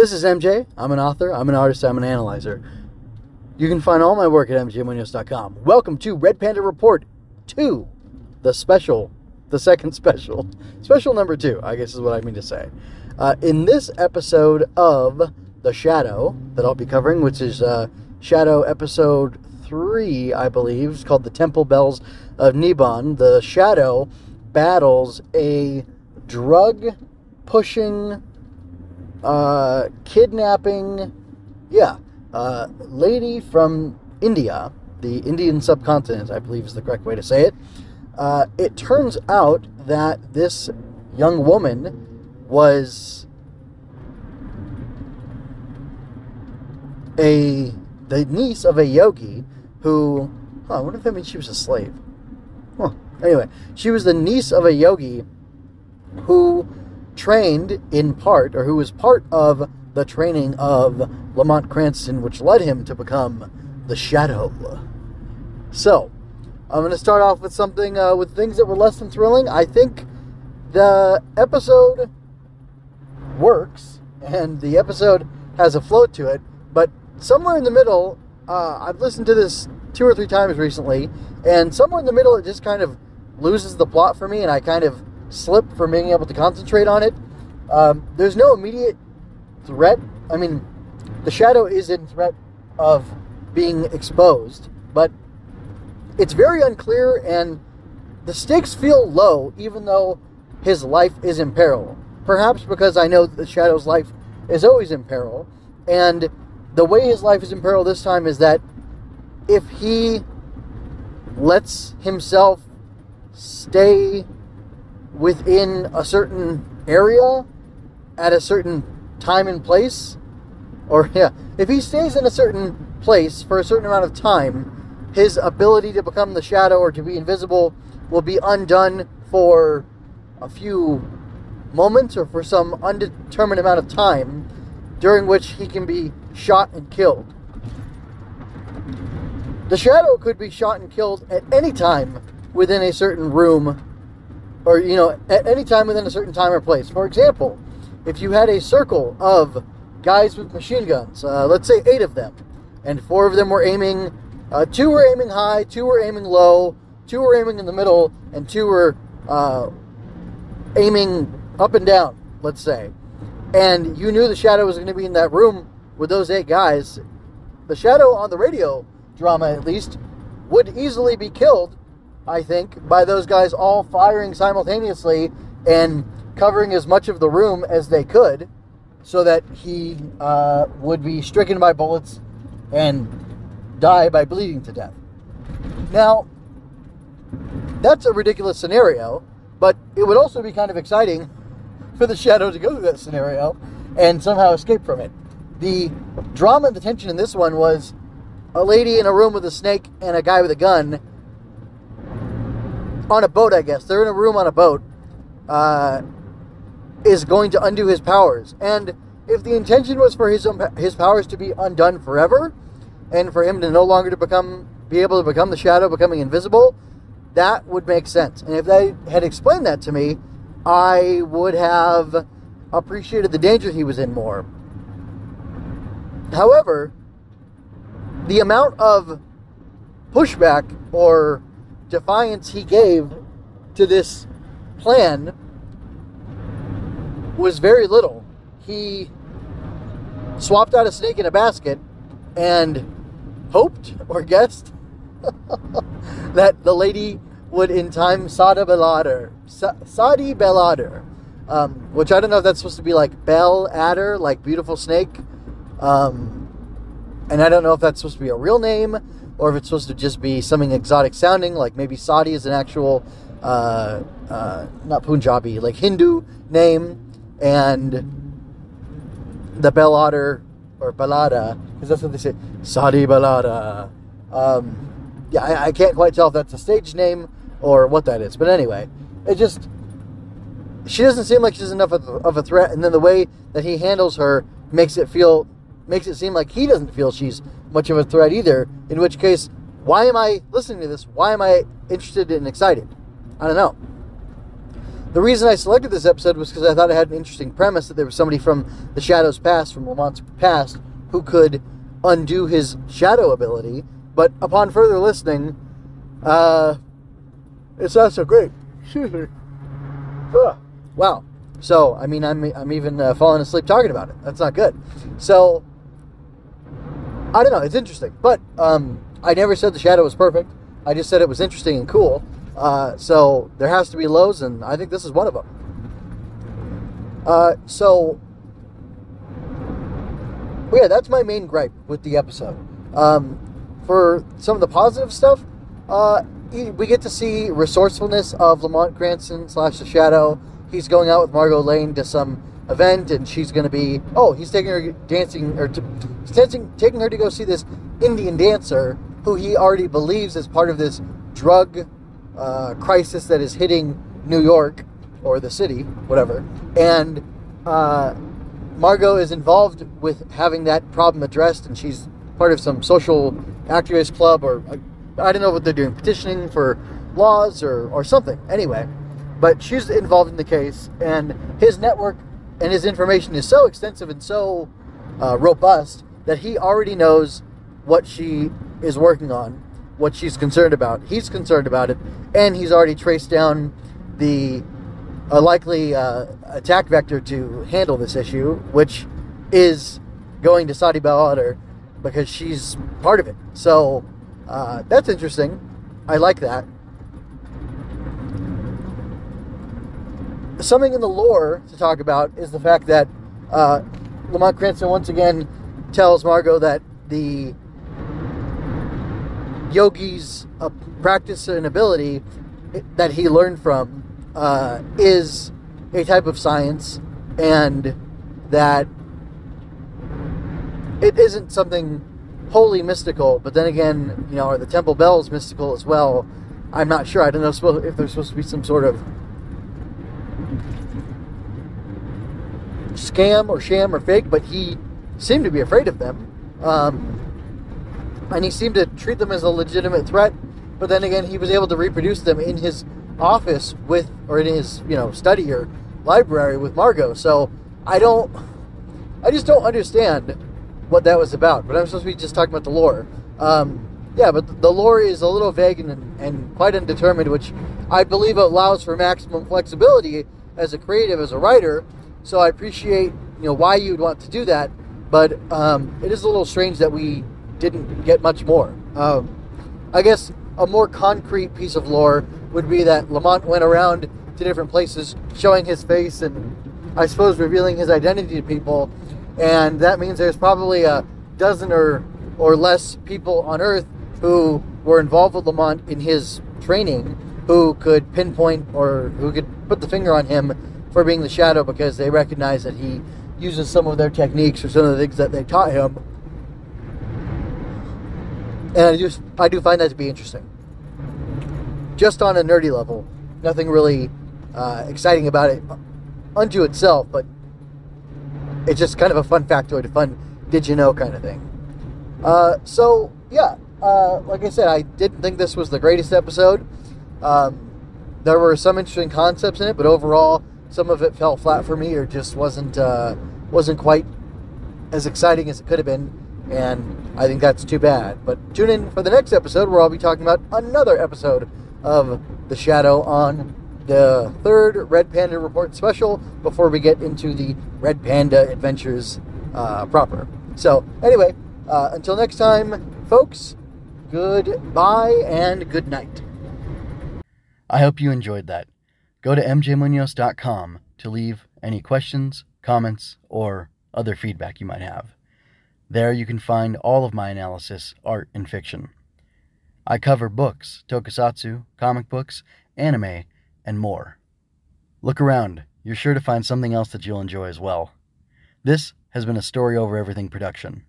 This is MJ. I'm an author, I'm an artist, I'm an analyzer. You can find all my work at mjmunoz.com. Welcome to Red Panda Report 2, the special, the second special. Special number 2, I guess is what I mean to say. Uh, in this episode of The Shadow that I'll be covering, which is uh, Shadow episode 3, I believe, it's called The Temple Bells of Neban, the Shadow battles a drug pushing, uh, kidnapping, yeah, uh, lady from India, the Indian subcontinent, I believe is the correct way to say it. Uh, it turns out that this young woman was a the niece of a yogi who, huh, I wonder if that means she was a slave. Huh. Anyway, she was the niece of a yogi who trained in part, or who was part of the training of Lamont Cranston, which led him to become the Shadow. So, I'm going to start off with something, uh, with things that were less than thrilling. I think the episode works, and the episode has a flow to it, but somewhere in the middle, uh, I've listened to this two or three times recently, and somewhere in the middle, it just kind of loses the plot for me, and I kind of slip from being able to concentrate on it. Um, there's no immediate threat. I mean, the shadow is in threat of being exposed, but it's very unclear, and the stakes feel low, even though his life is in peril. Perhaps because I know the shadow's life is always in peril, and the way his life is in peril this time is that if he lets himself stay within a certain area at a certain time and place, or yeah, if he stays in a certain place for a certain amount of time, his ability to become the shadow or to be invisible will be undone for a few moments or for some undetermined amount of time during which he can be shot and killed. The shadow could be shot and killed at any time within a certain room or you know at any time within a certain time or place. For example if you had a circle of guys with machine guns uh, let's say eight of them and four of them were aiming uh, two were aiming high two were aiming low two were aiming in the middle and two were uh, aiming up and down let's say and you knew the shadow was going to be in that room with those eight guys the shadow on the radio drama at least would easily be killed I think, by those guys all firing simultaneously and covering as much of the room as they could so that he uh, would be stricken by bullets and die by bleeding to death. Now, that's a ridiculous scenario, but it would also be kind of exciting for the Shadow to go through that scenario and somehow escape from it. The drama and the tension in this one was a lady in a room with a snake and a guy with a gun on a boat, I guess. They're in a room on a boat. Uh, is going to undo his powers. And if the intention was for his his powers to be undone forever, and for him to no longer to become be able to become the shadow, becoming invisible, that would make sense. And if they had explained that to me, I would have appreciated the danger he was in more. However, the amount of pushback or defiance he gave to this plan was very little. He swapped out a snake in a basket and hoped or guessed that the lady would in time Sada Belader, Sa- Sadi Belader, um, which I don't know if that's supposed to be like Bell Adder, like beautiful snake, um, and I don't know if that's supposed to be a real name or if it's supposed to just be something exotic sounding, like maybe Saudi is an actual, uh, uh, not Punjabi, like Hindu name, and the Belada or Balada, because that's what they say, Saudi Balada. Um, yeah, I, I can't quite tell if that's a stage name or what that is, but anyway, it just she doesn't seem like she's enough of a threat, and then the way that he handles her makes it feel makes it seem like he doesn't feel she's much of a threat either. In which case, why am I listening to this? Why am I interested and excited? I don't know. The reason I selected this episode was because I thought it had an interesting premise that there was somebody from the Shadow's past, from Lamont's past, who could undo his shadow ability. But upon further listening, uh, it's not so great. Excuse me. Ugh. Wow. So, I mean, I'm, I'm even uh, falling asleep talking about it. That's not good. So, I don't know. It's interesting. But um, I never said the shadow was perfect. I just said it was interesting and cool. Uh, so, there has to be lows, and I think this is one of them. Uh, so, yeah, that's my main gripe with the episode. Um, for some of the positive stuff, uh, we get to see resourcefulness of Lamont Cranston slash the Shadow. He's going out with Margo Lane to some event, and she's going to be. Oh, he's taking her dancing, or he's dancing, taking her to go see this Indian dancer who he already believes is part of this drug uh, crisis that is hitting New York or the city, whatever. And uh, Margo is involved with having that problem addressed, and she's part of some social activist club, or I don't know what they're doing, petitioning for laws or, or something. Anyway, but she's involved in the case, and his network and his information is so extensive and so uh, robust that he already knows what she is working on, what she's concerned about. He's concerned about it, and he's already traced down the a likely uh, attack vector to handle this issue, which is going to Saudi Balader because she's part of it. So uh, that's interesting. I like that. Something in the lore to talk about is the fact that uh, Lamont Cranston once again tells Margo that the yogi's uh, practice and ability that he learned from uh, is a type of science and that it isn't something wholly mystical, but then again, you know, are the temple bells mystical as well? I'm not sure. I don't know if there's supposed to be some sort of scam or sham or fake, but he seemed to be afraid of them. Um, and he seemed to treat them as a legitimate threat, but then again, he was able to reproduce them in his office with, or in his, you know, study or library with Margo. So I don't, I just don't understand what that was about. But I'm supposed to be just talking about the lore. Um, yeah, but the lore is a little vague and, and quite undetermined, which I believe allows for maximum flexibility as a creative, as a writer. So I appreciate you know why you'd want to do that, but um, it is a little strange that we didn't get much more. Um, I guess a more concrete piece of lore would be that Lamont went around to different places showing his face and I suppose revealing his identity to people. And that means there's probably a dozen or, or less people on Earth who were involved with Lamont in his training who could pinpoint or who could put the finger on him for being the shadow because they recognize that he uses some of their techniques or some of the things that they taught him. And I just I do find that to be interesting just on a nerdy level. Nothing really uh, exciting about it unto itself, but it's just kind of a fun factoid, a fun did you know kind of thing. Uh, so, yeah, uh, like I said, I didn't think this was the greatest episode. Um, there were some interesting concepts in it, but overall, some of it fell flat for me or just wasn't uh, wasn't quite as exciting as it could have been, and I think that's too bad. But tune in for the next episode where I'll be talking about another episode of The Shadow on the third Red Panda Report special before we get into the Red Panda adventures uh, proper. So, anyway, uh, until next time, folks, goodbye and good night. I hope you enjoyed that. Go to mjmunoz.com to leave any questions, comments, or other feedback you might have. There you can find all of my analysis, art, and fiction. I cover books, tokusatsu, comic books, anime, and more. Look around, you're sure to find something else that you'll enjoy as well. This has been a Story Over Everything production.